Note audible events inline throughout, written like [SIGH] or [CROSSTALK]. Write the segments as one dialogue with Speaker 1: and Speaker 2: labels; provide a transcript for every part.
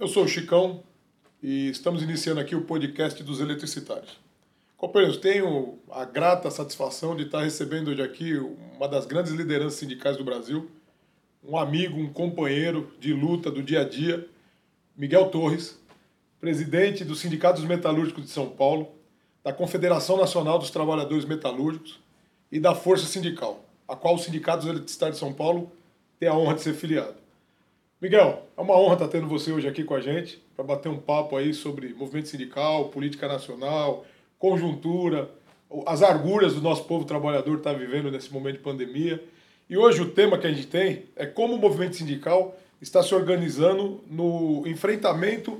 Speaker 1: Eu sou o Chicão e estamos iniciando aqui o podcast dos eletricitários. Companheiros, tenho a grata satisfação de estar recebendo hoje aqui uma das grandes lideranças sindicais do Brasil, um amigo, um companheiro de luta do dia a dia, Miguel Torres, presidente do Sindicato dos Metalúrgicos de São Paulo, da Confederação Nacional dos Trabalhadores Metalúrgicos e da Força Sindical, a qual o Sindicato dos Eletricitários de São Paulo tem a honra de ser filiado. Miguel, é uma honra estar tendo você hoje aqui com a gente para bater um papo aí sobre movimento sindical, política nacional, conjuntura, as arguras do nosso povo trabalhador está vivendo nesse momento de pandemia. E hoje o tema que a gente tem é como o movimento sindical está se organizando no enfrentamento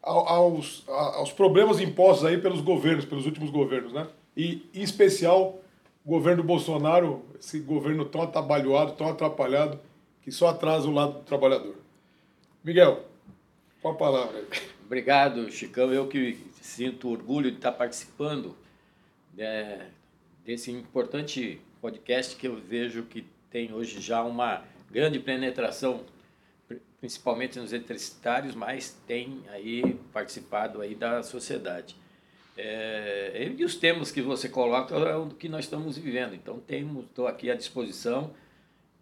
Speaker 1: aos, aos problemas impostos aí pelos governos, pelos últimos governos, né? E, em especial, o governo Bolsonaro, esse governo tão atabalhoado, tão atrapalhado, que só atrasa o lado do trabalhador. Miguel, qual a palavra?
Speaker 2: Obrigado, Chicão. Eu que sinto orgulho de estar participando né, desse importante podcast que eu vejo que tem hoje já uma grande penetração, principalmente nos eletricitários, mas tem aí participado aí da sociedade. É, e os temas que você coloca é o que nós estamos vivendo. Então, estou aqui à disposição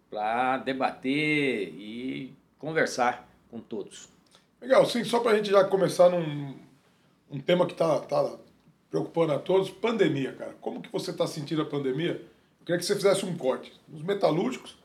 Speaker 2: para debater e conversar com todos.
Speaker 1: Legal, sim, só para a gente já começar num um tema que está tá preocupando a todos, pandemia, cara. Como que você está sentindo a pandemia? Eu queria que você fizesse um corte nos metalúrgicos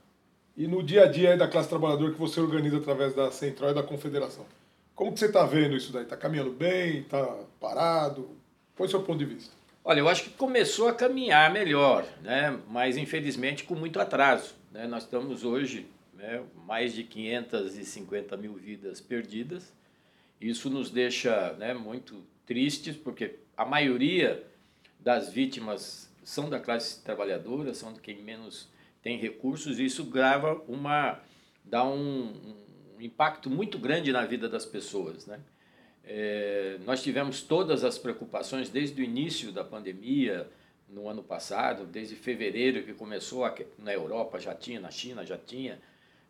Speaker 1: e no dia a dia da classe trabalhadora que você organiza através da Central e da Confederação. Como que você está vendo isso daí? Está caminhando bem? Está parado? Qual é o seu ponto de vista?
Speaker 2: Olha, eu acho que começou a caminhar melhor, né? mas infelizmente com muito atraso. Né? Nós estamos hoje né, mais de 550 mil vidas perdidas. Isso nos deixa né, muito tristes, porque a maioria das vítimas são da classe trabalhadora, são de quem menos tem recursos, e isso grava uma. dá um, um impacto muito grande na vida das pessoas. Né? É, nós tivemos todas as preocupações desde o início da pandemia, no ano passado, desde fevereiro que começou na Europa, já tinha, na China já tinha.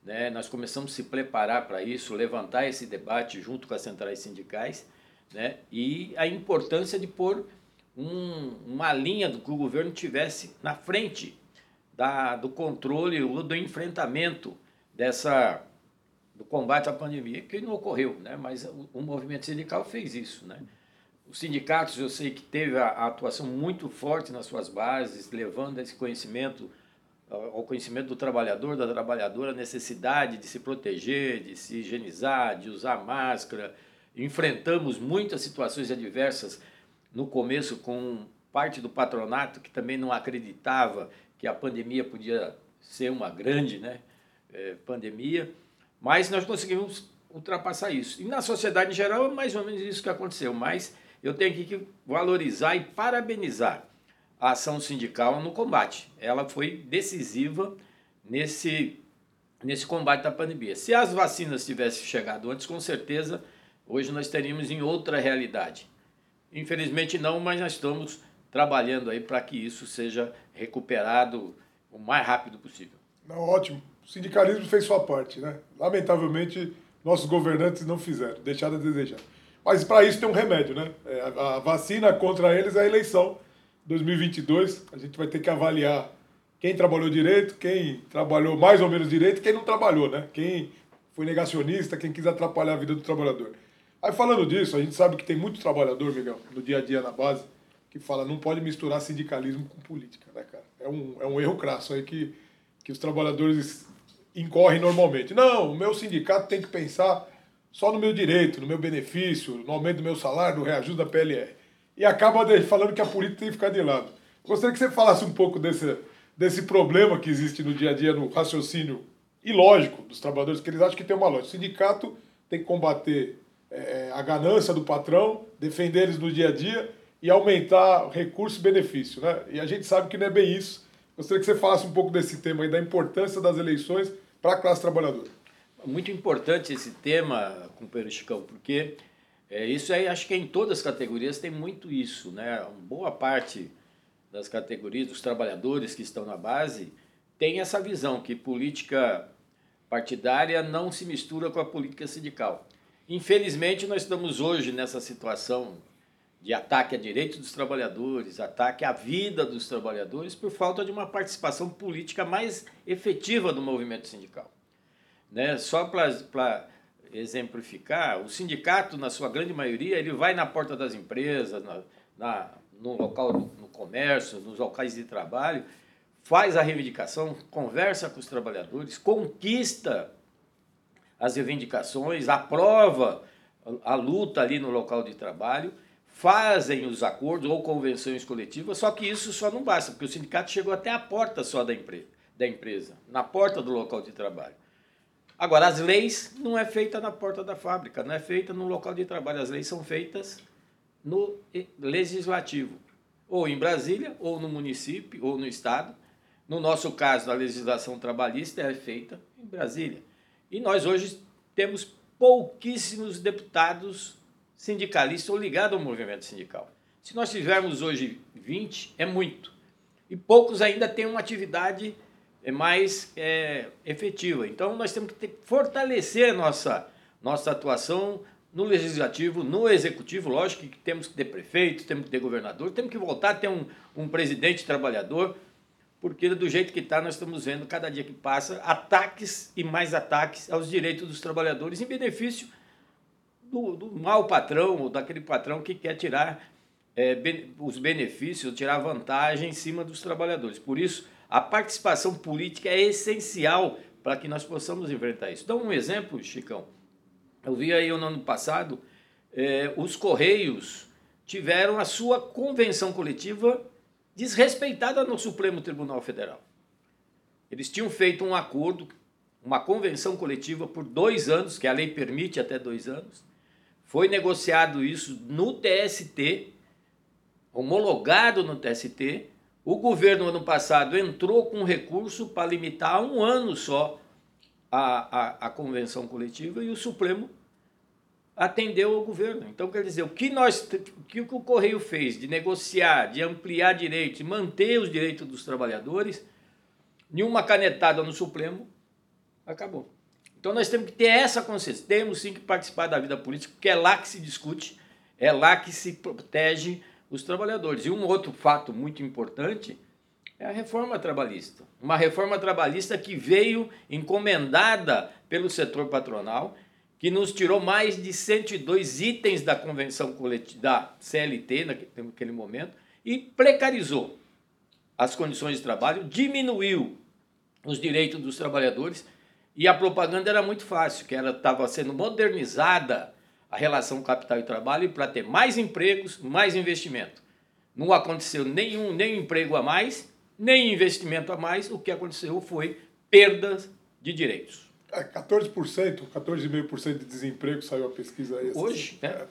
Speaker 2: Né? Nós começamos a se preparar para isso, levantar esse debate junto com as centrais sindicais né? e a importância de pôr um, uma linha do que o governo tivesse na frente da, do controle ou do enfrentamento dessa do combate à pandemia, que não ocorreu, né? mas o, o movimento sindical fez isso. Né? Os sindicatos, eu sei que teve a, a atuação muito forte nas suas bases, levando esse conhecimento ao conhecimento do trabalhador, da trabalhadora, a necessidade de se proteger, de se higienizar, de usar máscara. Enfrentamos muitas situações adversas no começo com parte do patronato que também não acreditava que a pandemia podia ser uma grande né, eh, pandemia, mas nós conseguimos ultrapassar isso. E na sociedade em geral é mais ou menos isso que aconteceu, mas eu tenho que valorizar e parabenizar a ação sindical no combate. Ela foi decisiva nesse, nesse combate da pandemia. Se as vacinas tivessem chegado antes, com certeza hoje nós teríamos em outra realidade. Infelizmente não, mas nós estamos trabalhando aí para que isso seja recuperado o mais rápido possível.
Speaker 1: Não, ótimo. O sindicalismo fez sua parte, né? Lamentavelmente, nossos governantes não fizeram, deixaram a desejar. Mas para isso tem um remédio, né? É, a vacina contra eles é a eleição 2022, a gente vai ter que avaliar quem trabalhou direito, quem trabalhou mais ou menos direito, quem não trabalhou, né? Quem foi negacionista, quem quis atrapalhar a vida do trabalhador. Aí falando disso, a gente sabe que tem muito trabalhador, Miguel, no dia a dia na base, que fala não pode misturar sindicalismo com política, né, cara? É um, é um erro crasso aí que, que os trabalhadores incorrem normalmente. Não, o meu sindicato tem que pensar só no meu direito, no meu benefício, no aumento do meu salário, no reajuste da PLR e acaba falando que a política tem que ficar de lado. Gostaria que você falasse um pouco desse, desse problema que existe no dia a dia, no raciocínio ilógico dos trabalhadores, que eles acham que tem uma lógica. O sindicato tem que combater é, a ganância do patrão, defender eles no dia a dia e aumentar recurso e benefício. Né? E a gente sabe que não é bem isso. Gostaria que você falasse um pouco desse tema aí, da importância das eleições para a classe trabalhadora.
Speaker 2: Muito importante esse tema, companheiro Chicão, porque é, isso aí acho que em todas as categorias tem muito isso, né? Boa parte das categorias, dos trabalhadores que estão na base, tem essa visão que política partidária não se mistura com a política sindical. Infelizmente, nós estamos hoje nessa situação de ataque a direitos dos trabalhadores, ataque à vida dos trabalhadores, por falta de uma participação política mais efetiva do movimento sindical. Né? Só para exemplificar, o sindicato, na sua grande maioria, ele vai na porta das empresas, na, na no local, no comércio, nos locais de trabalho, faz a reivindicação, conversa com os trabalhadores, conquista as reivindicações, aprova a luta ali no local de trabalho, fazem os acordos ou convenções coletivas, só que isso só não basta, porque o sindicato chegou até a porta só da, empre da empresa, na porta do local de trabalho. Agora, as leis não é feita na porta da fábrica, não é feita no local de trabalho, as leis são feitas no legislativo, ou em Brasília, ou no município, ou no estado. No nosso caso, a legislação trabalhista é feita em Brasília. E nós hoje temos pouquíssimos deputados sindicalistas ou ligados ao movimento sindical. Se nós tivermos hoje 20, é muito. E poucos ainda têm uma atividade mais é, efetiva. Então, nós temos que ter, fortalecer nossa, nossa atuação no legislativo, no executivo. Lógico que temos que ter prefeito, temos que ter governador, temos que voltar a ter um, um presidente trabalhador porque do jeito que está, nós estamos vendo, cada dia que passa, ataques e mais ataques aos direitos dos trabalhadores em benefício do, do mau patrão, ou daquele patrão que quer tirar é, ben, os benefícios, tirar vantagem em cima dos trabalhadores. Por isso, a participação política é essencial para que nós possamos enfrentar isso. Dá um exemplo, Chicão. Eu vi aí no ano passado, é, os Correios tiveram a sua convenção coletiva desrespeitada no Supremo Tribunal Federal. Eles tinham feito um acordo, uma convenção coletiva por dois anos, que a lei permite até dois anos. Foi negociado isso no TST, homologado no TST. O governo, ano passado, entrou com recurso para limitar a um ano só a, a, a convenção coletiva e o Supremo atendeu ao governo. Então, quer dizer, o que, nós, o que o Correio fez de negociar, de ampliar direitos, de manter os direitos dos trabalhadores, nenhuma canetada no Supremo, acabou. Então, nós temos que ter essa consciência. Temos sim que participar da vida política, porque é lá que se discute, é lá que se protege os trabalhadores. E um outro fato muito importante é a reforma trabalhista. Uma reforma trabalhista que veio encomendada pelo setor patronal que nos tirou mais de 102 itens da convenção coletiva da CLT naquele momento e precarizou as condições de trabalho, diminuiu os direitos dos trabalhadores e a propaganda era muito fácil, que era estava sendo modernizada a relação capital e trabalho para ter mais empregos, mais investimento. Não aconteceu nenhum nem emprego a mais, nem investimento a mais, o que aconteceu foi perdas de direitos.
Speaker 1: 14%, é, 14,5% de desemprego saiu a pesquisa aí.
Speaker 2: Hoje, né?
Speaker 1: É.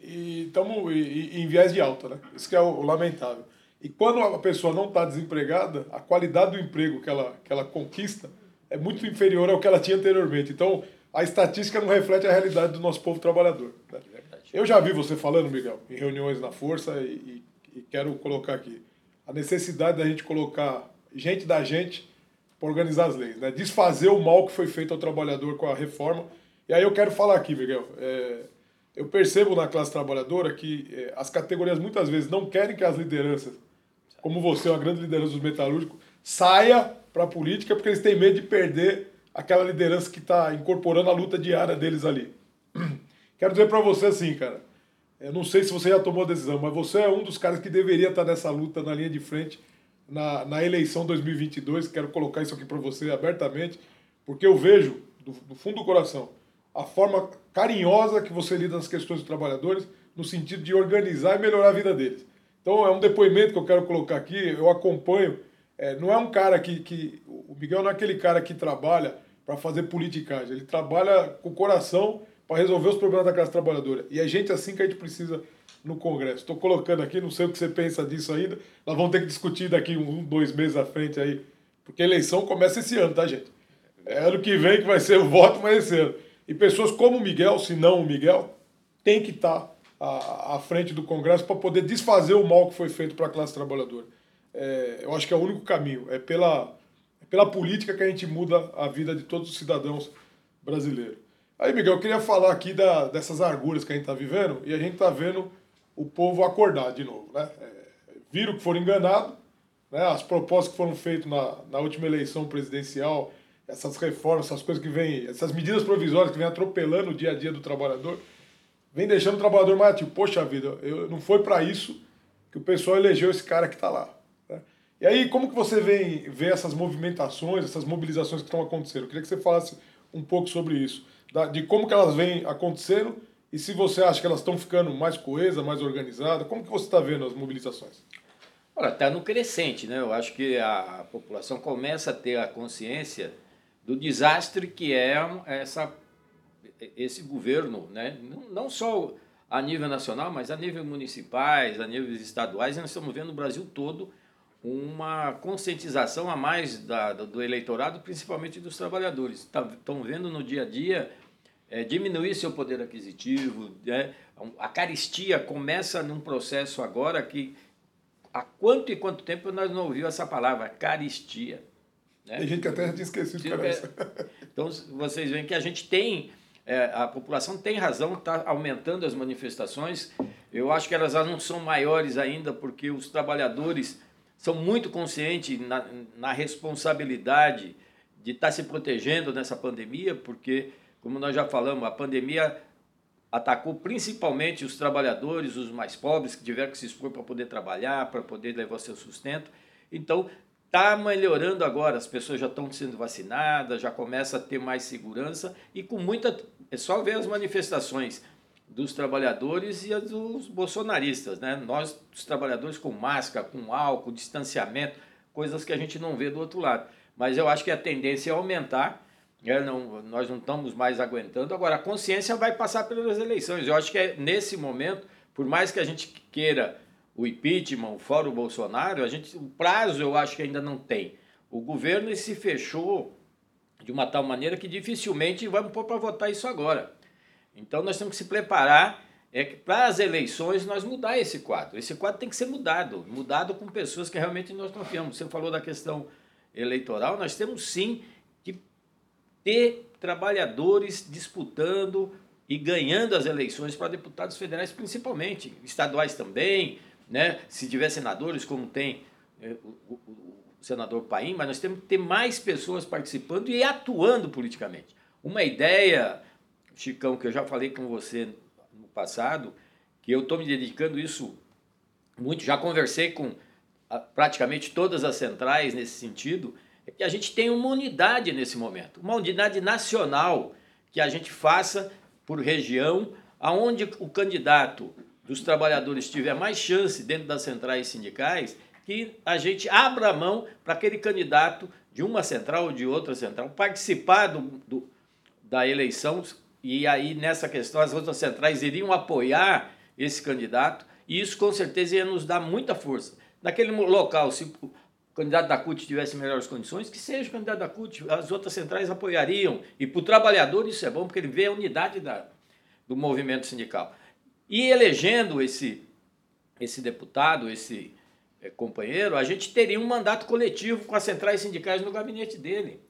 Speaker 1: E estamos em viés de alta, né? Isso que é o, lamentável. E quando a pessoa não está desempregada, a qualidade do emprego que ela, que ela conquista é muito inferior ao que ela tinha anteriormente. Então, a estatística não reflete a realidade do nosso povo trabalhador. Né? Eu já vi você falando, Miguel, em reuniões na Força e, e, e quero colocar aqui a necessidade da gente colocar gente da gente para organizar as leis, né? desfazer o mal que foi feito ao trabalhador com a reforma. E aí eu quero falar aqui, Miguel, é, eu percebo na classe trabalhadora que é, as categorias muitas vezes não querem que as lideranças, como você, uma grande liderança dos metalúrgicos, saia para a política porque eles têm medo de perder aquela liderança que está incorporando a luta diária deles ali. [CLEARS THROAT] Quero dizer para você assim, cara, eu não sei se você já tomou a decisão, mas você é um dos caras que deveria estar tá nessa luta na linha de frente na, na eleição 2022. Quero colocar isso aqui para você abertamente, porque eu vejo, do, do fundo do coração, a forma carinhosa que você lida nas questões dos trabalhadores, no sentido de organizar e melhorar a vida deles. Então é um depoimento que eu quero colocar aqui, eu acompanho. É, não é um cara que, que. O Miguel não é aquele cara que trabalha para fazer politicagem, ele trabalha com o coração para resolver os problemas da classe trabalhadora. E é gente assim que a gente precisa no Congresso. Estou colocando aqui, não sei o que você pensa disso ainda. Nós vamos ter que discutir daqui um, dois meses à frente aí. Porque a eleição começa esse ano, tá, gente? É ano que vem que vai ser o voto, mas esse ano. E pessoas como o Miguel, se não o Miguel, tem que estar tá à, à frente do Congresso para poder desfazer o mal que foi feito para a classe trabalhadora. É, eu acho que é o único caminho. É pela, pela política que a gente muda a vida de todos os cidadãos brasileiros. Aí, Miguel, eu queria falar aqui da, dessas arguras que a gente está vivendo e a gente está vendo o povo acordar de novo, né? É, viram que foram enganados, né? as propostas que foram feitas na, na última eleição presidencial, essas reformas, essas coisas que vêm, essas medidas provisórias que vêm atropelando o dia a dia do trabalhador, vem deixando o trabalhador mais ativo. Poxa vida, eu, não foi para isso que o pessoal elegeu esse cara que está lá. E aí, como que você vem ver essas movimentações, essas mobilizações que estão acontecendo? Eu queria que você falasse um pouco sobre isso, de como que elas vêm acontecendo e se você acha que elas estão ficando mais coesas, mais organizadas. Como que você está vendo as mobilizações?
Speaker 2: Olha, está no crescente, né? Eu acho que a população começa a ter a consciência do desastre que é essa, esse governo, né? não só a nível nacional, mas a nível municipais, a níveis estaduais, nós estamos vendo no Brasil todo uma conscientização a mais da, do eleitorado, principalmente dos trabalhadores. Estão tá, vendo no dia a dia é, diminuir seu poder aquisitivo. Né? A caristia começa num processo agora que há quanto e quanto tempo nós não ouvimos essa palavra, caristia.
Speaker 1: Né? Tem gente que até tinha esquecido que era isso. [LAUGHS]
Speaker 2: Então, vocês veem que a gente tem, é, a população tem razão, está aumentando as manifestações. Eu acho que elas não são maiores ainda, porque os trabalhadores são muito conscientes na, na responsabilidade de estar tá se protegendo nessa pandemia, porque, como nós já falamos, a pandemia atacou principalmente os trabalhadores, os mais pobres, que tiveram que se expor para poder trabalhar, para poder levar seu sustento. Então, está melhorando agora, as pessoas já estão sendo vacinadas, já começa a ter mais segurança e com muita. É só ver as manifestações dos trabalhadores e dos bolsonaristas, né? Nós, os trabalhadores com máscara, com álcool, distanciamento, coisas que a gente não vê do outro lado. Mas eu acho que a tendência é aumentar, né? não, nós não estamos mais aguentando. Agora, a consciência vai passar pelas eleições. Eu acho que é nesse momento, por mais que a gente queira o impeachment, o Bolsonaro, a gente, o prazo eu acho que ainda não tem. O governo se fechou de uma tal maneira que dificilmente vamos pôr para votar isso agora. Então nós temos que se preparar é para as eleições nós mudar esse quadro. Esse quadro tem que ser mudado, mudado com pessoas que realmente nós confiamos. Você falou da questão eleitoral, nós temos sim que ter trabalhadores disputando e ganhando as eleições para deputados federais principalmente, estaduais também, né? se tiver senadores, como tem é, o, o, o, senador Paim, mas nós temos que ter mais pessoas participando e atuando politicamente. Uma ideia, Chicão, que eu já falei com você no passado, que eu estou me dedicando isso muito, já conversei com praticamente todas as centrais nesse sentido, é que a gente tem uma unidade nesse momento, uma unidade nacional que a gente faça por região, aonde o candidato dos trabalhadores tiver mais chance dentro das centrais sindicais, que a gente abra a mão para aquele candidato de uma central ou de outra central participar do, do, da eleição e aí nessa questão as outras centrais iriam apoiar esse candidato e isso com certeza ia nos dar muita força. Naquele local, se o candidato da CUT tivesse melhores condições, que seja o candidato da CUT, as outras centrais apoiariam. E para o trabalhador isso é bom, porque ele vê a unidade da, do movimento sindical. E elegendo esse, esse deputado, esse é, companheiro, a gente teria um mandato coletivo com as centrais sindicais no gabinete dele.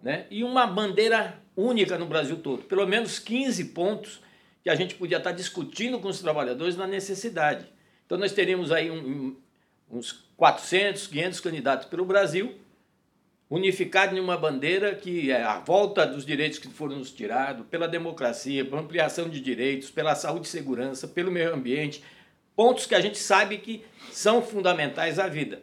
Speaker 2: Né? E uma bandeira única no Brasil todo. Pelo menos 15 pontos que a gente podia estar discutindo com os trabalhadores na necessidade. Então nós teríamos aí um, uns 400, 500 candidatos pelo Brasil unificado em uma bandeira que é a volta dos direitos que foram nos tirados, pela democracia, pela ampliação de direitos, pela saúde e segurança, pelo meio ambiente, pontos que a gente sabe que são fundamentais à vida.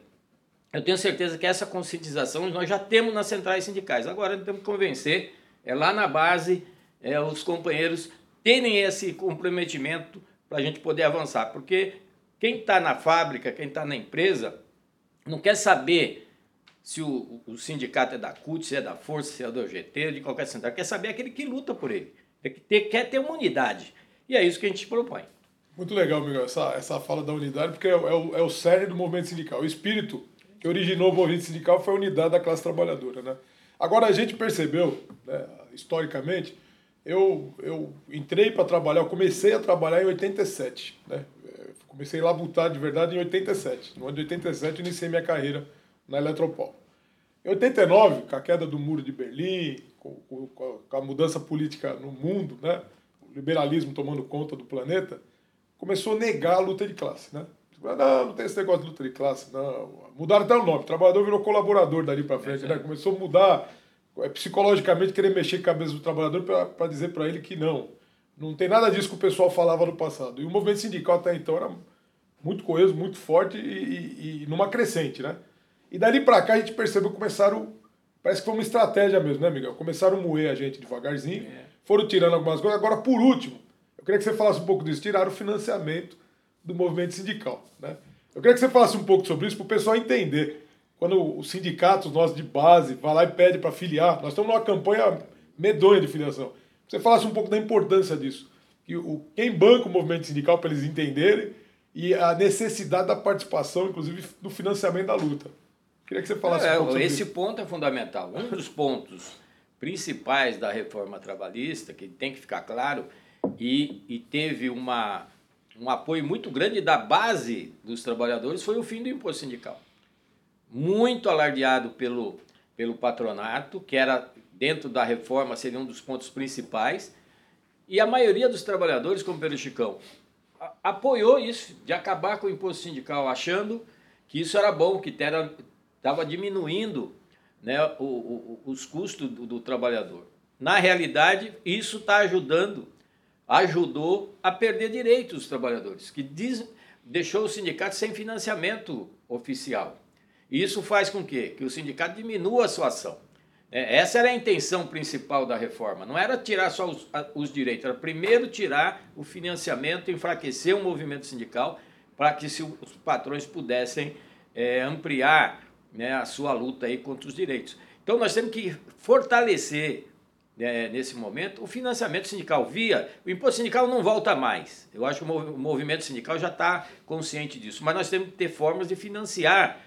Speaker 2: Eu tenho certeza que essa conscientização nós já temos nas centrais sindicais. Agora temos que convencer, é lá na base, é, os companheiros terem esse comprometimento para a gente poder avançar. Porque quem está na fábrica, quem está na empresa, não quer saber se o, o, sindicato é da CUT, se é da Força, se é do GT, de qualquer central. Quer saber aquele que luta por ele. Quer ter, quer ter uma unidade. E é isso que a gente propõe.
Speaker 1: Muito legal, Miguel, essa, essa fala da unidade, porque é, é, o, é o cerne do movimento sindical. O espírito que originou o movimento sindical foi a unidade da classe trabalhadora. Né? Agora, a gente percebeu, né, historicamente, eu, eu entrei para trabalhar, eu comecei a trabalhar em 87. Né? Comecei a labutar de verdade em 87. No ano de 87, eu iniciei minha carreira na Eletropol. Em 89, com a queda do Muro de Berlim, com, com, com a mudança política no mundo, né? o liberalismo tomando conta do planeta, começou a negar a luta de classe. Né? Não, não tem esse negócio de luta de classe, não. Mudaram até o nome. O trabalhador virou colaborador dali para frente, né? Começou a mudar é, psicologicamente, querer mexer com a cabeça do trabalhador para dizer para ele que não. Não tem nada disso que o pessoal falava no passado. E o movimento sindical até então era muito coeso, muito forte e, e, e numa crescente, né? E dali para cá a gente percebeu que começaram. Parece que foi uma estratégia mesmo, né, Miguel? Começaram a moer a gente devagarzinho, é. foram tirando algumas coisas. Agora, por último, eu queria que você falasse um pouco disso. Tiraram o financiamento do movimento sindical. Né? Eu queria que você falasse um pouco sobre isso para o pessoal entender. Quando os sindicatos nossos de base vai lá e pede para filiar, nós estamos numa campanha medonha de filiação. Você falasse um pouco da importância disso. Que o, quem banca o movimento sindical para eles entenderem e a necessidade da participação, inclusive, do financiamento da luta. Queria que você falasse
Speaker 2: é,
Speaker 1: um pouco sobre
Speaker 2: Esse
Speaker 1: isso.
Speaker 2: ponto é fundamental. Um dos pontos principais da reforma trabalhista, que tem que ficar claro, e, e teve uma, um apoio muito grande da base dos trabalhadores foi o fim do imposto sindical. Muito alardeado pelo, pelo patronato, que era dentro da reforma seria um dos pontos principais, e a maioria dos trabalhadores, como pelo Chicão, apoiou isso, de acabar com o imposto sindical, achando que isso era bom, que estava diminuindo né, o, o, os custos do, do trabalhador. Na realidade, isso está ajudando ajudou a perder direitos dos trabalhadores, que diz, deixou o sindicato sem financiamento oficial. Isso faz com que, que o sindicato diminua a sua ação. É, essa era a intenção principal da reforma, não era tirar só os, os direitos, era primeiro tirar o financiamento, enfraquecer o movimento sindical, para que se os patrões pudessem é, ampliar né, a sua luta aí contra os direitos. Então nós temos que fortalecer é, nesse momento, o financiamento sindical via. O imposto sindical não volta mais. Eu acho que o movimento sindical já está consciente disso. Mas nós temos que ter formas de financiar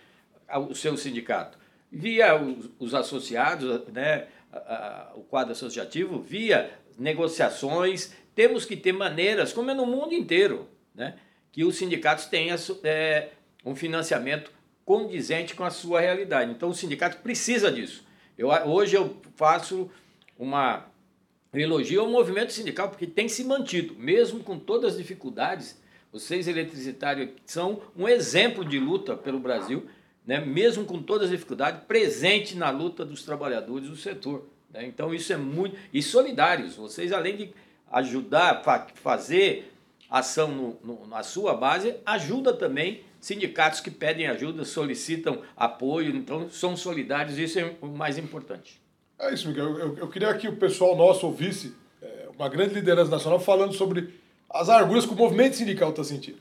Speaker 2: o seu sindicato. Via os, os associados, né, a, a, o quadro associativo, via negociações. Temos que ter maneiras, como é no mundo inteiro, né, que os sindicatos tenham é, um financiamento condizente com a sua realidade. Então o sindicato precisa disso. Eu, hoje eu faço uma elogio ao movimento sindical, porque tem se mantido, mesmo com todas as dificuldades. Vocês eletricitários são um exemplo de luta pelo Brasil, né? mesmo com todas as dificuldades, presente na luta dos trabalhadores do setor. Né? Então isso é muito. E solidários. Vocês, além de ajudar fazer ação no, no, na sua base, ajuda também sindicatos que pedem ajuda, solicitam apoio, então são solidários, isso é o mais importante.
Speaker 1: É isso, Miguel. Eu, eu queria que o pessoal nosso ouvisse é, uma grande liderança nacional falando sobre as arguras que o movimento sindical está sentindo.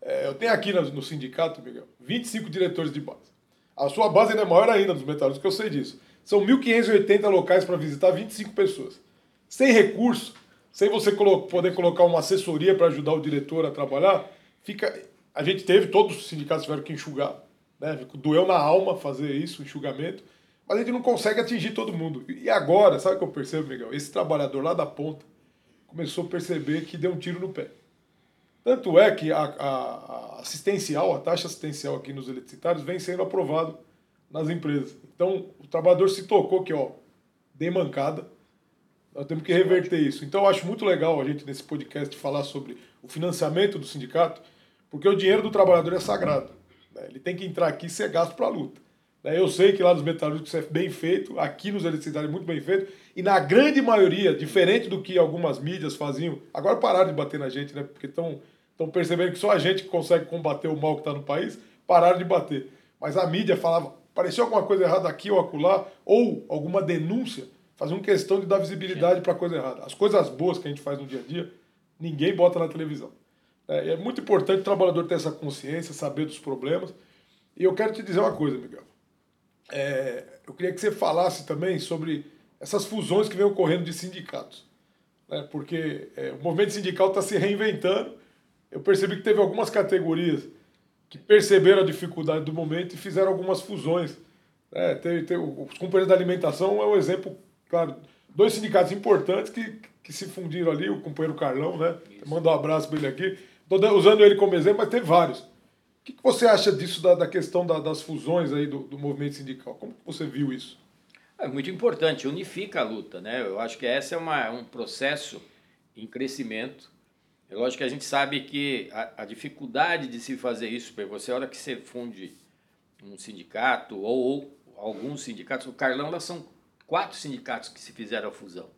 Speaker 1: É, eu tenho aqui no, no, sindicato, Miguel, 25 diretores de base. A sua base ainda é maior ainda dos metalúrgicos, que eu sei disso. São 1.580 locais para visitar 25 pessoas. Sem recurso, sem você colo poder colocar uma assessoria para ajudar o diretor a trabalhar, fica. A gente teve, todos os sindicatos tiveram que enxugar. Né? Doeu na alma fazer isso, enxugamento. Mas a gente não consegue atingir todo mundo. E agora, sabe o que eu percebo, Miguel? Esse trabalhador lá da ponta começou a perceber que deu um tiro no pé. Tanto é que a, a, a assistencial, a taxa assistencial aqui nos eletricitários vem sendo aprovado nas empresas. Então, o trabalhador se tocou que, ó, dei mancada, nós temos que reverter isso. Então, eu acho muito legal a gente, nesse podcast, falar sobre o financiamento do sindicato, porque o dinheiro do trabalhador é sagrado. Né? Ele tem que entrar aqui e ser gasto para a luta. Né? Eu sei que lá nos metalúrgicos é bem feito, aqui nos eletricidades é muito bem feito, e na grande maioria, diferente do que algumas mídias faziam, agora pararam de bater na gente, né? Porque estão percebendo que só a gente consegue combater o mal que está no país, pararam de bater. Mas a mídia falava, parecia alguma coisa errada aqui ou acolá, ou alguma denúncia, faziam questão de dar visibilidade para coisa errada. As coisas boas que a gente faz no dia a dia, ninguém bota na televisão. É, é muito importante o trabalhador ter essa consciência, saber dos problemas. E eu quero te dizer uma coisa, Miguel é, eu queria que você falasse também sobre essas fusões que vem ocorrendo de sindicatos. Né? Porque é, o movimento sindical está se reinventando. Eu percebi que teve algumas categorias que perceberam a dificuldade do momento e fizeram algumas fusões. É, tem, tem, os companheiros da alimentação é um exemplo, claro, dois sindicatos importantes que, que se fundiram ali, o companheiro Carlão, né? Manda um abraço para ele aqui. Estou usando ele como exemplo, mas teve vários. O que, que você acha disso da, da questão da, das fusões aí do, do movimento sindical? Como você viu isso?
Speaker 2: É muito importante, unifica a luta, né? Eu acho que esse é uma, um processo em crescimento. É lógico que a gente sabe que a, a dificuldade de se fazer isso, para você, a hora que você funde um sindicato ou, ou alguns sindicatos, o Carlão, lá são quatro sindicatos que se fizeram a fusão.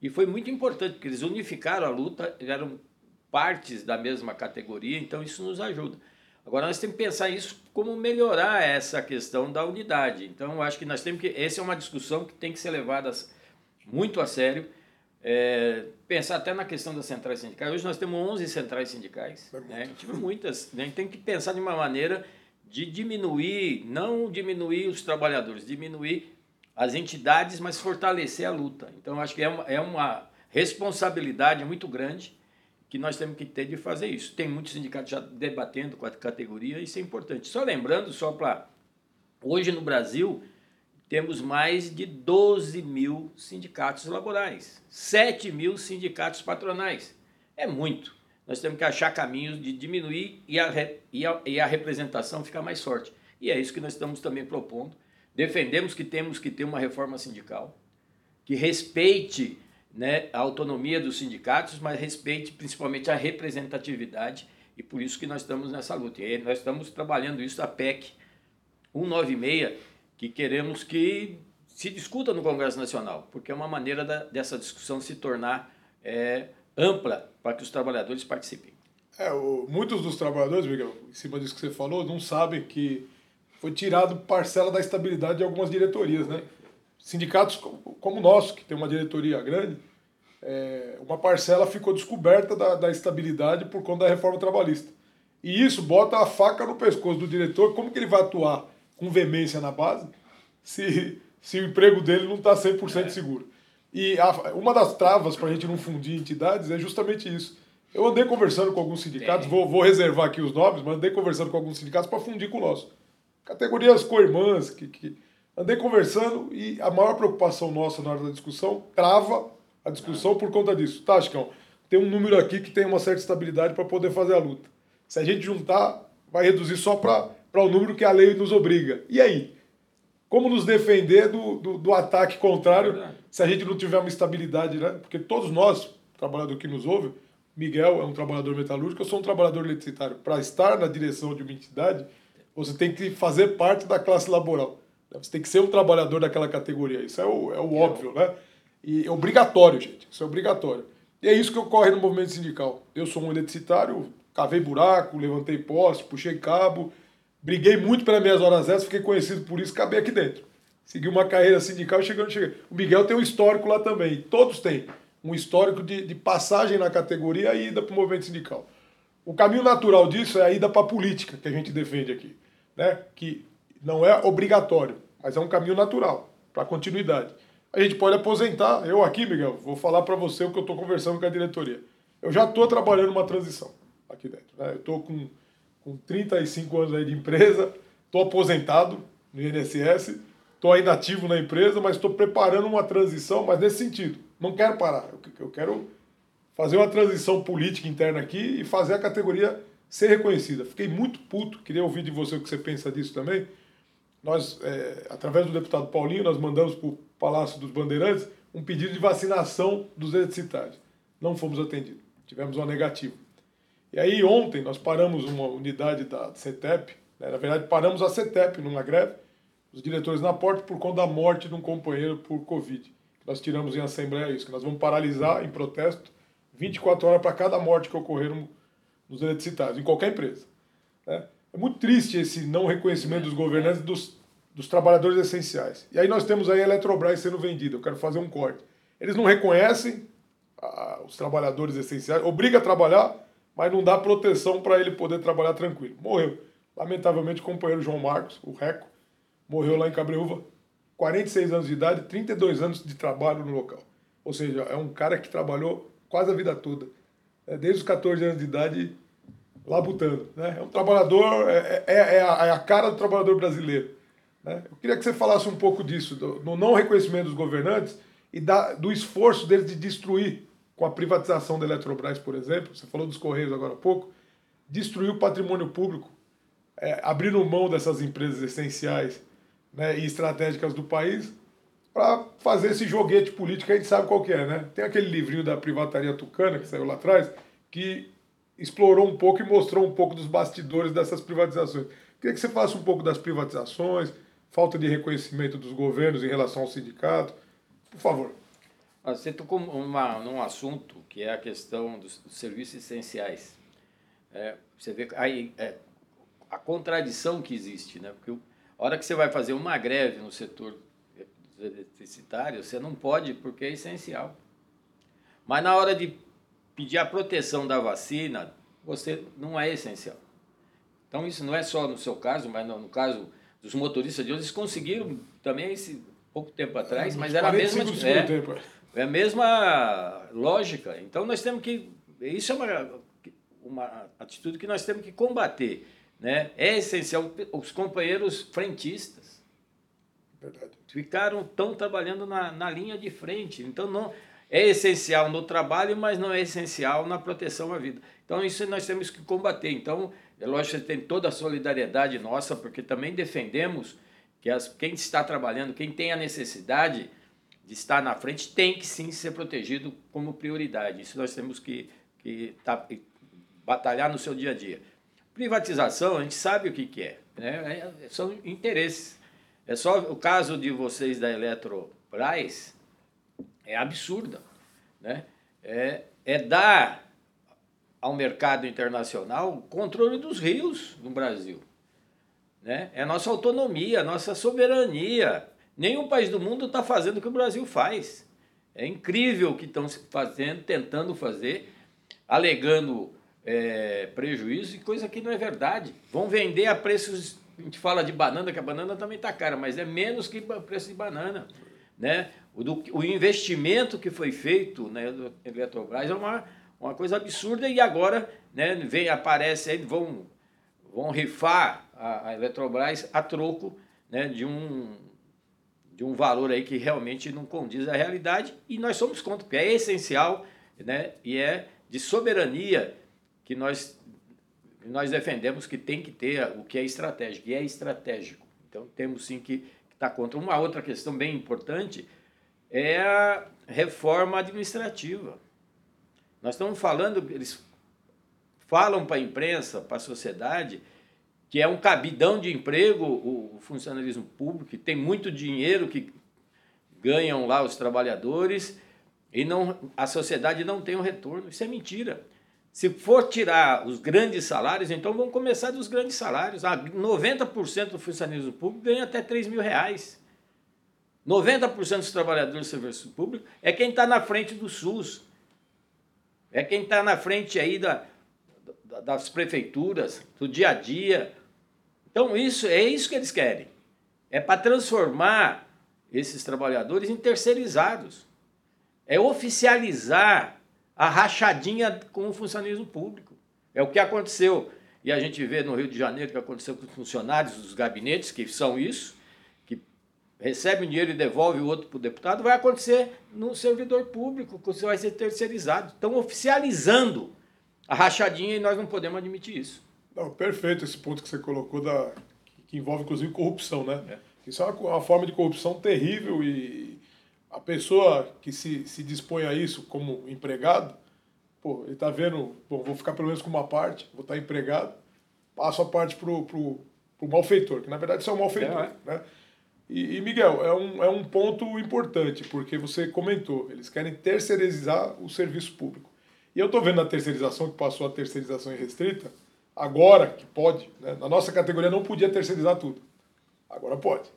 Speaker 2: E foi muito importante, porque eles unificaram a luta, eram partes da mesma categoria, então isso nos ajuda. Agora nós temos que pensar isso como melhorar essa questão da unidade. Então acho que nós temos que essa é uma discussão que tem que ser levada muito a sério. É, pensar até na questão das centrais sindicais. Hoje nós temos 11 centrais sindicais. É né? Tive muitas. Né? Tem que pensar de uma maneira de diminuir, não diminuir os trabalhadores, diminuir as entidades, mas fortalecer a luta. Então, acho que é uma, é uma responsabilidade muito grande que nós temos que ter de fazer isso. Tem muitos sindicatos já debatendo com a categoria, isso é importante. Só lembrando, só para. Hoje no Brasil, temos mais de 12 mil sindicatos laborais, 7 mil sindicatos patronais. É muito. Nós temos que achar caminhos de diminuir e a, e a, e a representação ficar mais forte. E é isso que nós estamos também propondo Defendemos que temos que ter uma reforma sindical que respeite né, a autonomia dos sindicatos, mas respeite principalmente a representatividade e por isso que nós estamos nessa luta. E nós estamos trabalhando isso a PEC 196, que queremos que se discuta no Congresso Nacional, porque é uma maneira da, dessa discussão se tornar é, ampla para que os trabalhadores participem.
Speaker 1: É, o, muitos dos trabalhadores, Miguel, em cima disso que você falou, não sabem que foi tirado parcela da estabilidade de algumas diretorias, né? Sindicatos como o nosso, que tem uma diretoria grande, é, uma parcela ficou descoberta da, da estabilidade por conta da reforma trabalhista. E isso bota a faca no pescoço do diretor, como que ele vai atuar com veemência na base se, se o emprego dele não está 100% é. seguro. E a, uma das travas para a gente não fundir entidades é justamente isso. Eu andei conversando com alguns sindicatos, vou, vou reservar aqui os nomes, mas andei conversando com alguns sindicatos para fundir com o nosso categorias co-irmãs, que, que andei conversando e a maior preocupação nossa na hora da discussão trava a discussão por conta disso. Tá, Chicão? Tem um número aqui que tem uma certa estabilidade para poder fazer a luta. Se a gente juntar, vai reduzir só para o número que a lei nos obriga. E aí? Como nos defender do, do, do ataque contrário se a gente não tiver uma estabilidade, né? Porque todos nós, trabalhador que nos ouve, Miguel é um trabalhador metalúrgico, eu sou um trabalhador eletricitário. Para estar na direção de uma entidade, você tem que fazer parte da classe laboral. Você tem que ser um trabalhador daquela categoria. Isso é o, é o óbvio, né? E é obrigatório, gente. Isso é obrigatório. E é isso que ocorre no movimento sindical. Eu sou um eletricitário, cavei buraco, levantei poste, puxei cabo, briguei muito pelas minhas horas extras, fiquei conhecido por isso, acabei aqui dentro. Segui uma carreira sindical e chegando, cheguei. O Miguel tem um histórico lá também. Todos têm um histórico de, de passagem na categoria e ida para o movimento sindical. O caminho natural disso é a ida para a política, que a gente defende aqui né, que não é obrigatório, mas é um caminho natural para continuidade. A gente pode aposentar, eu aqui, Miguel, vou falar para você o que eu estou conversando com a diretoria. Eu já estou trabalhando uma transição aqui dentro. Né? Eu estou com, com 35 anos aí de empresa, estou aposentado no INSS, estou ainda ativo na empresa, mas estou preparando uma transição, mas nesse sentido. Não quero parar, eu quero fazer uma transição política interna aqui e fazer a categoria ser reconhecida. Fiquei muito puto, queria ouvir de você o que você pensa disso também. Nós, é, através do deputado Paulinho, nós mandamos para o Palácio dos Bandeirantes um pedido de vacinação dos eletricitários. Não fomos atendidos, tivemos uma negativa. E aí ontem nós paramos uma unidade da CETEP, né, na verdade paramos a CETEP numa greve, os diretores na porta por conta da morte de um companheiro por Covid. Nós tiramos em assembleia isso, que nós vamos paralisar em protesto 24 horas para cada morte que ocorrer nos eletricitários, em qualquer empresa. Né? É muito triste esse não reconhecimento dos governantes dos, dos trabalhadores essenciais. E aí nós temos aí a Eletrobras sendo vendida. Eu quero fazer um corte. Eles não reconhecem ah, os trabalhadores essenciais, obriga a trabalhar, mas não dá proteção para ele poder trabalhar tranquilo. Morreu. Lamentavelmente, o companheiro João Marcos, o Reco, morreu lá em Cabreúva, 46 anos de idade, 32 anos de trabalho no local. Ou seja, é um cara que trabalhou quase a vida toda é, desde os 14 anos de idade, labutando. Né? É um trabalhador, é, é, é, a, é, a, cara do trabalhador brasileiro. Né? Eu queria que você falasse um pouco disso, do, do não reconhecimento dos governantes e da, do esforço deles de destruir, com a privatização da Eletrobras, por exemplo, você falou dos Correios agora há pouco, destruir o patrimônio público, é, abrindo mão dessas empresas essenciais né, e estratégicas do país para fazer esse joguete político a gente sabe qual que é, né? Tem aquele livrinho da Privataria Tucana, que saiu lá atrás, que explorou um pouco e mostrou um pouco dos bastidores dessas privatizações. Queria que você falasse um pouco das privatizações, falta de reconhecimento dos governos em relação ao sindicato. Por favor.
Speaker 2: Ah, você tocou uma, num assunto que é a questão dos, dos serviços essenciais. É, você vê aí, é, a contradição que existe, né? Porque a hora que você vai fazer uma greve no setor eletricitário, você não pode porque é essencial. Mas na hora de pedir a proteção da vacina, você não é essencial. Então isso não é só no seu caso, mas no, no caso dos motoristas de hoje, eles conseguiram também esse pouco tempo atrás, é, mas era a mesma é, é a mesma lógica. Então nós temos que isso é uma, uma atitude que nós temos que combater, né? É essencial os companheiros frentistas. Verdade. Ficaram tão trabalhando na, na linha de frente. Então não é essencial no trabalho, mas não é essencial na proteção à vida. Então isso nós temos que combater. Então é lógico que tem toda a solidariedade nossa, porque também defendemos que as, quem está trabalhando, quem tem a necessidade de estar na frente, tem que sim ser protegido como prioridade. Isso nós temos que, que tá, batalhar no seu dia a dia. Privatização, a gente sabe o que, que é, né? É, são interesses. É só o caso de vocês da Eletrobras, é absurda. Né? É, é dar ao mercado internacional o controle dos rios no Brasil. Né? É nossa autonomia, nossa soberania. Nenhum país do mundo está fazendo o que o Brasil faz. É incrível o que estão fazendo, tentando fazer, alegando é, prejuízo e coisa que não é verdade. Vão vender a preços. A gente fala de banana, que a banana também está cara, mas é menos que o preço de banana. Né? O, do, o investimento que foi feito né, do Eletrobras é uma uma coisa absurda e agora né, vem, aparece aí, vão, vão rifar a, a Eletrobras a troco né, de, um, de um valor aí que realmente não condiz à realidade e nós somos contra, porque é essencial né, e é de soberania que nós, nós defendemos que tem que ter o que é estratégico, e é estratégico. Então temos sim que estar tá contra. Uma outra questão bem importante é a reforma administrativa. Nós estamos falando, eles falam para a imprensa, para a sociedade, que é um cabidão de emprego o funcionalismo público, que tem muito dinheiro que ganham lá os trabalhadores e não, a sociedade não tem um retorno. Isso é mentira. Se for tirar os grandes salários, então vamos começar dos grandes salários. Ah, 90% do funcionalismo público ganha até 3 mil reais. 90% dos trabalhadores do serviço público é quem está na frente do SUS. É quem está na frente aí da, das prefeituras, do dia a dia. Então, isso é isso que eles querem. É para transformar esses trabalhadores em terceirizados. É oficializar a rachadinha com o funcionalismo público. É o que aconteceu. E a gente vê no Rio de Janeiro que aconteceu com os funcionários dos gabinetes, que são isso recebe o dinheiro e devolve o outro para o deputado, vai acontecer no servidor público, que você vai ser terceirizado. Estão oficializando a rachadinha e nós não podemos admitir isso.
Speaker 1: Não, perfeito esse ponto que você colocou, da, que envolve inclusive corrupção, né? É. Isso é uma, uma, forma de corrupção terrível e a pessoa que se, se dispõe a isso como empregado, pô, ele está vendo, bom, vou ficar pelo menos com uma parte, vou estar tá empregado, passo a parte para o malfeitor, que na verdade isso é um malfeitor, é, é. né? E, e, Miguel, é um, é um ponto importante, porque você comentou, eles querem terceirizar o serviço público. E eu estou vendo a terceirização, que passou a terceirização restrita, agora que pode, né? na nossa categoria não podia terceirizar tudo. Agora pode.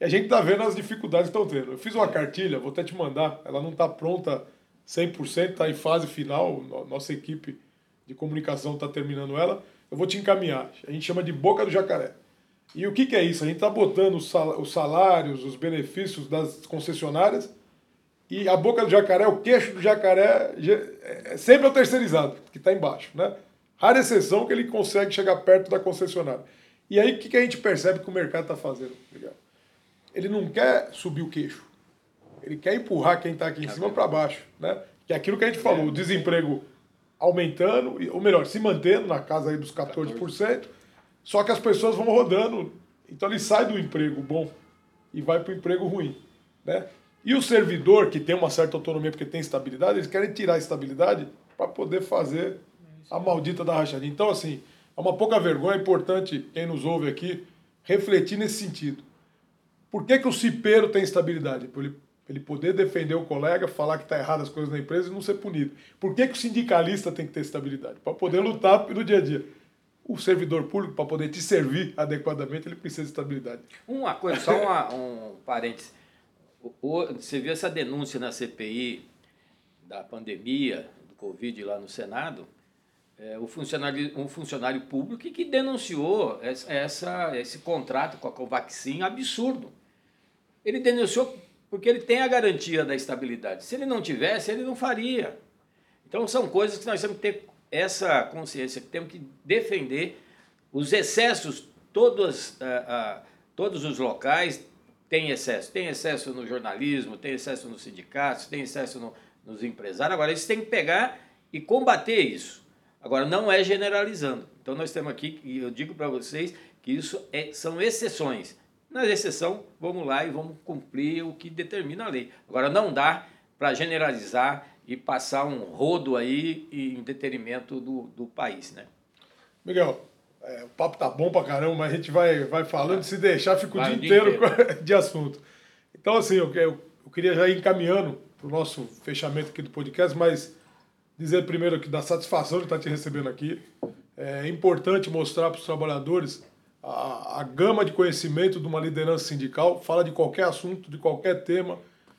Speaker 1: E a gente está vendo as dificuldades que estão tendo. Eu fiz uma cartilha, vou até te mandar, ela não está pronta 100%, está em fase final, nossa equipe de comunicação está terminando ela. Eu vou te encaminhar. A gente chama de Boca do Jacaré. E o que, que é isso? A gente está botando os salários, os benefícios das concessionárias e a boca do jacaré, o queixo do jacaré, é sempre é o terceirizado, que está embaixo. Né? Rara exceção que ele consegue chegar perto da concessionária. E aí o que, que a gente percebe que o mercado está fazendo? Ele não quer subir o queixo. Ele quer empurrar quem está aqui em cima para baixo. Né? Que é aquilo que a gente falou, o desemprego aumentando, ou melhor, se mantendo na casa aí dos 14%. 14%. Só que as pessoas vão rodando, então ele sai do emprego bom e vai para o emprego ruim. Né? E o servidor, que tem uma certa autonomia porque tem estabilidade, eles querem tirar a estabilidade para poder fazer a maldita da rachadinha. Então, assim, é uma pouca vergonha, é importante quem nos ouve aqui refletir nesse sentido. Por que, que o cipeiro tem estabilidade? Por ele, ele poder defender o colega, falar que está errado as coisas na empresa e não ser punido. Por que, que o sindicalista tem que ter estabilidade? Para poder lutar no dia a dia. O servidor público, para poder te servir adequadamente, ele precisa de estabilidade.
Speaker 2: Uma coisa, só uma, um parênteses. Você viu essa denúncia na CPI da pandemia, do Covid lá no Senado? É, o funcionário, um funcionário público que denunciou essa, esse contrato com a Covaxin absurdo. Ele denunciou porque ele tem a garantia da estabilidade. Se ele não tivesse, ele não faria. Então são coisas que nós temos que ter essa consciência, que temos que defender os excessos, todos, uh, uh, todos os locais têm excesso. Tem excesso no jornalismo, tem excesso nos sindicatos, tem excesso no, nos empresários. Agora, eles têm que pegar e combater isso. Agora, não é generalizando. Então, nós temos aqui, e eu digo para vocês que isso é, são exceções. Na exceção, vamos lá e vamos cumprir o que determina a lei. Agora, não dá para generalizar e passar um rodo aí em detrimento do, do país, né?
Speaker 1: Miguel, é, o papo tá bom pra caramba, mas a gente vai, vai falando, se deixar, fica o dia, dia inteiro, inteiro. [LAUGHS] de assunto. Então, assim, eu, eu, eu queria já ir encaminhando para o nosso fechamento aqui do podcast, mas dizer primeiro que da satisfação de estar te recebendo aqui. É importante mostrar para os trabalhadores a, a, gama de conhecimento de uma liderança sindical, fala de qualquer assunto, de qualquer tema,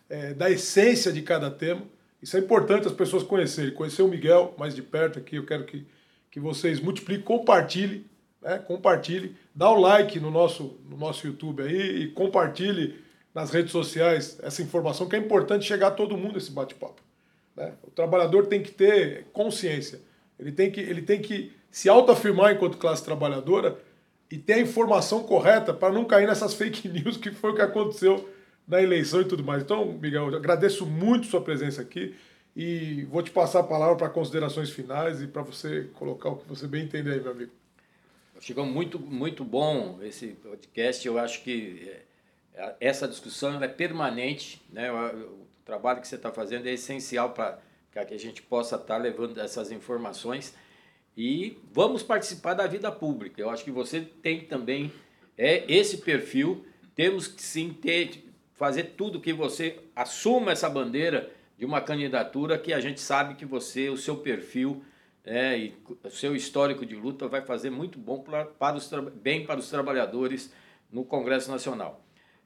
Speaker 1: é, da essência de cada tema. Isso é importante as pessoas conhecerem. Conhecer o Miguel mais de perto aqui, eu quero que, que vocês multipliquem, compartilhem, né? compartilhe, dá o like no nosso, no nosso YouTube aí e compartilhe nas redes sociais essa informação que é importante chegar a todo mundo esse bate-papo. Né? O trabalhador tem que ter consciência, ele tem que, ele tem que se autoafirmar enquanto classe trabalhadora e ter a informação correta para não cair nessas fake [LAUGHS] news que foi o que aconteceu na eleição e tudo mais. Então, Miguel, agradeço muito sua presença aqui e vou te passar a palavra para considerações finais e para você colocar o que você bem entender aí, meu amigo.
Speaker 2: Chegou muito, muito bom esse podcast. Eu acho que é, essa discussão é permanente. Né? O trabalho que você está fazendo é essencial para que a gente possa estar tá levando essas informações e vamos participar da vida pública. Eu acho que você tem também é esse perfil. Temos que sim ter, fazer tudo que você assuma essa bandeira de uma candidatura que a gente sabe que você, o seu perfil é, e o seu histórico de luta vai fazer muito bom para, para os, bem para os trabalhadores no Congresso Nacional.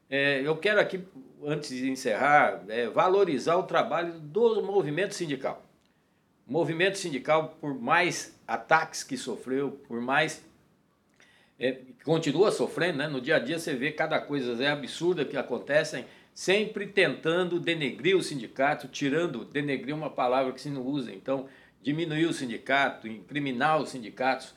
Speaker 2: É, eu quero aqui, antes de encerrar, é, valorizar o trabalho do movimento sindical. O movimento sindical, por mais ataques que sofreu, por mais. É, continua sofrendo, né? no dia a dia você vê cada coisa é absurda que acontecem, sempre tentando denegrir o sindicato, tirando, denegrir uma palavra que se não usa, então diminuir o sindicato, incriminar os sindicatos.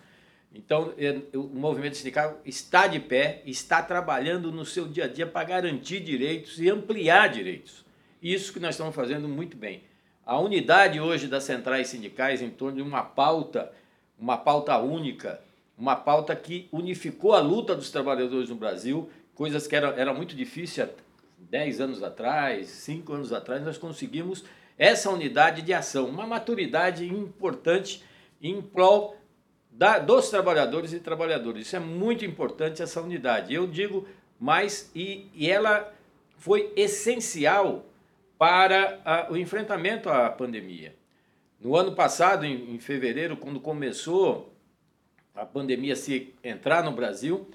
Speaker 2: Então, é, o movimento sindical está de pé, está trabalhando no seu dia a dia para garantir direitos e ampliar direitos. Isso que nós estamos fazendo muito bem. A unidade hoje das centrais sindicais em torno de uma pauta, uma pauta única, uma pauta que unificou a luta dos trabalhadores no Brasil, coisas que eram era muito difíceis há 10 anos atrás, 5 anos atrás, nós conseguimos essa unidade de ação, uma maturidade importante em prol da, dos trabalhadores e trabalhadoras. Isso é muito importante, essa unidade. Eu digo mais, e, e ela foi essencial para a, o enfrentamento à pandemia. No ano passado, em, em, fevereiro, quando começou a pandemia se entrar no Brasil,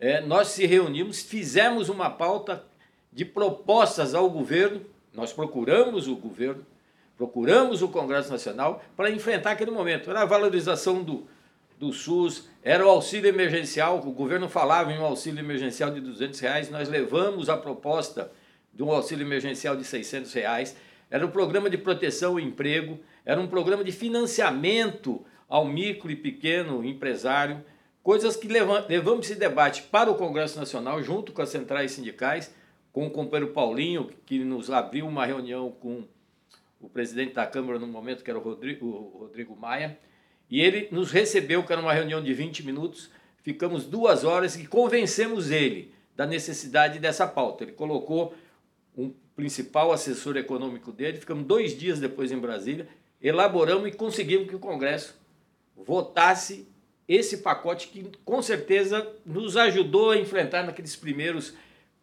Speaker 2: é, nós se reunimos, fizemos uma pauta de propostas ao governo, nós procuramos o governo, procuramos o Congresso Nacional para enfrentar aquele momento. Era a valorização do, do SUS, era o auxílio emergencial, o governo falava em um auxílio emergencial de 200 reais, nós levamos a proposta de um auxílio emergencial de 600 reais, era um programa de proteção ao emprego, era um programa de financiamento ao micro e pequeno empresário, coisas que levamos esse debate para o Congresso Nacional, junto com as centrais sindicais, com o companheiro Paulinho, que nos abriu uma reunião com o presidente da Câmara no momento, que era o Rodrigo, o Rodrigo Maia, e ele nos recebeu, que era uma reunião de 20 minutos, ficamos duas horas e convencemos ele da necessidade dessa pauta. Ele colocou um principal assessor econômico dele, ficamos dois dias depois em Brasília, elaboramos e conseguimos que o Congresso votasse esse pacote que com certeza nos ajudou a enfrentar naqueles primeiros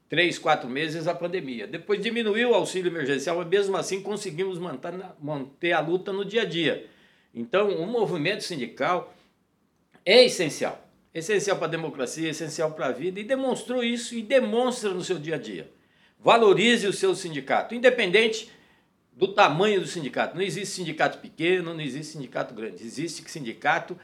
Speaker 2: três, quatro meses a pandemia. Depois diminuiu o auxílio emergencial, mas mesmo assim conseguimos manter, a luta no dia a dia. Então, o movimento sindical é essencial. Essencial para a democracia, essencial para a vida, e demonstrou isso e demonstra no seu dia a dia. Valorize o seu sindicato, independente do tamanho do sindicato. Não existe sindicato pequeno, não existe sindicato grande. Existe sindicato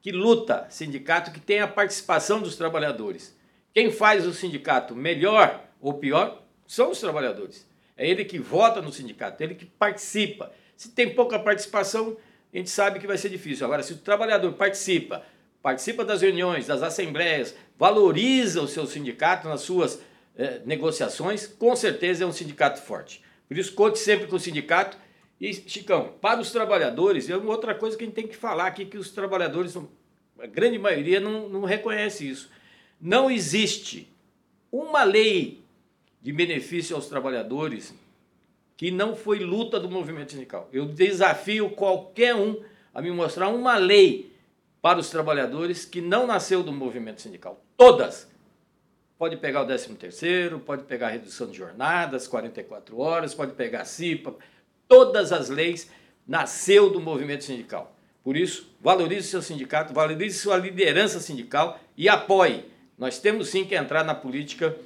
Speaker 2: que luta, sindicato que tem a participação dos trabalhadores. Quem faz o sindicato melhor ou pior são os trabalhadores. É ele que vota no sindicato, é ele que participa. Se tem pouca participação, a gente sabe que vai ser difícil. Agora, se o trabalhador participa, participa das reuniões, das assembleias, valoriza o seu sindicato nas suas eh, negociações, com certeza é um sindicato forte. Por isso, conte sempre com o sindicato. E, Chicão, para os trabalhadores, é outra coisa que a gente tem que falar aqui, que os trabalhadores, a grande maioria, não, não reconhece isso. Não existe uma lei de benefício aos trabalhadores que não foi luta do movimento sindical. Eu desafio qualquer um a me mostrar uma lei para os trabalhadores que não nasceu do movimento sindical. Todas Pode pegar o 13 terceiro, pode pegar a redução de jornadas, 44 horas, pode pegar a CIPA. Todas as leis nasceu do movimento sindical. Por isso, valorize seu sindicato, valorize sua liderança sindical e apoie. Nós temos sim que entrar na política,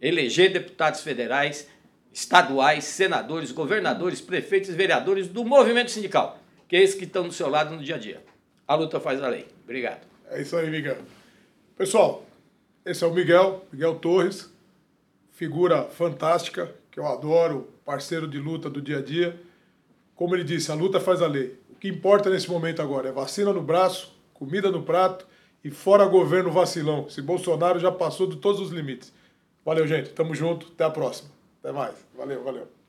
Speaker 2: eleger deputados federais, estaduais, senadores, governadores, prefeitos, vereadores do movimento sindical, que é esses que estão do seu lado no dia a dia. A luta faz a lei. Obrigado.
Speaker 1: É isso aí, Miguel. Pessoal, esse é o Miguel, Miguel Torres, figura fantástica, que eu adoro, parceiro de luta do dia a dia. Como ele disse, a luta faz a lei. O que importa nesse momento agora é vacina no braço, comida no prato e fora governo vacilão. Esse Bolsonaro já passou de todos os limites. Valeu, gente. Tamo junto. Até a próxima. Até mais. Valeu, valeu.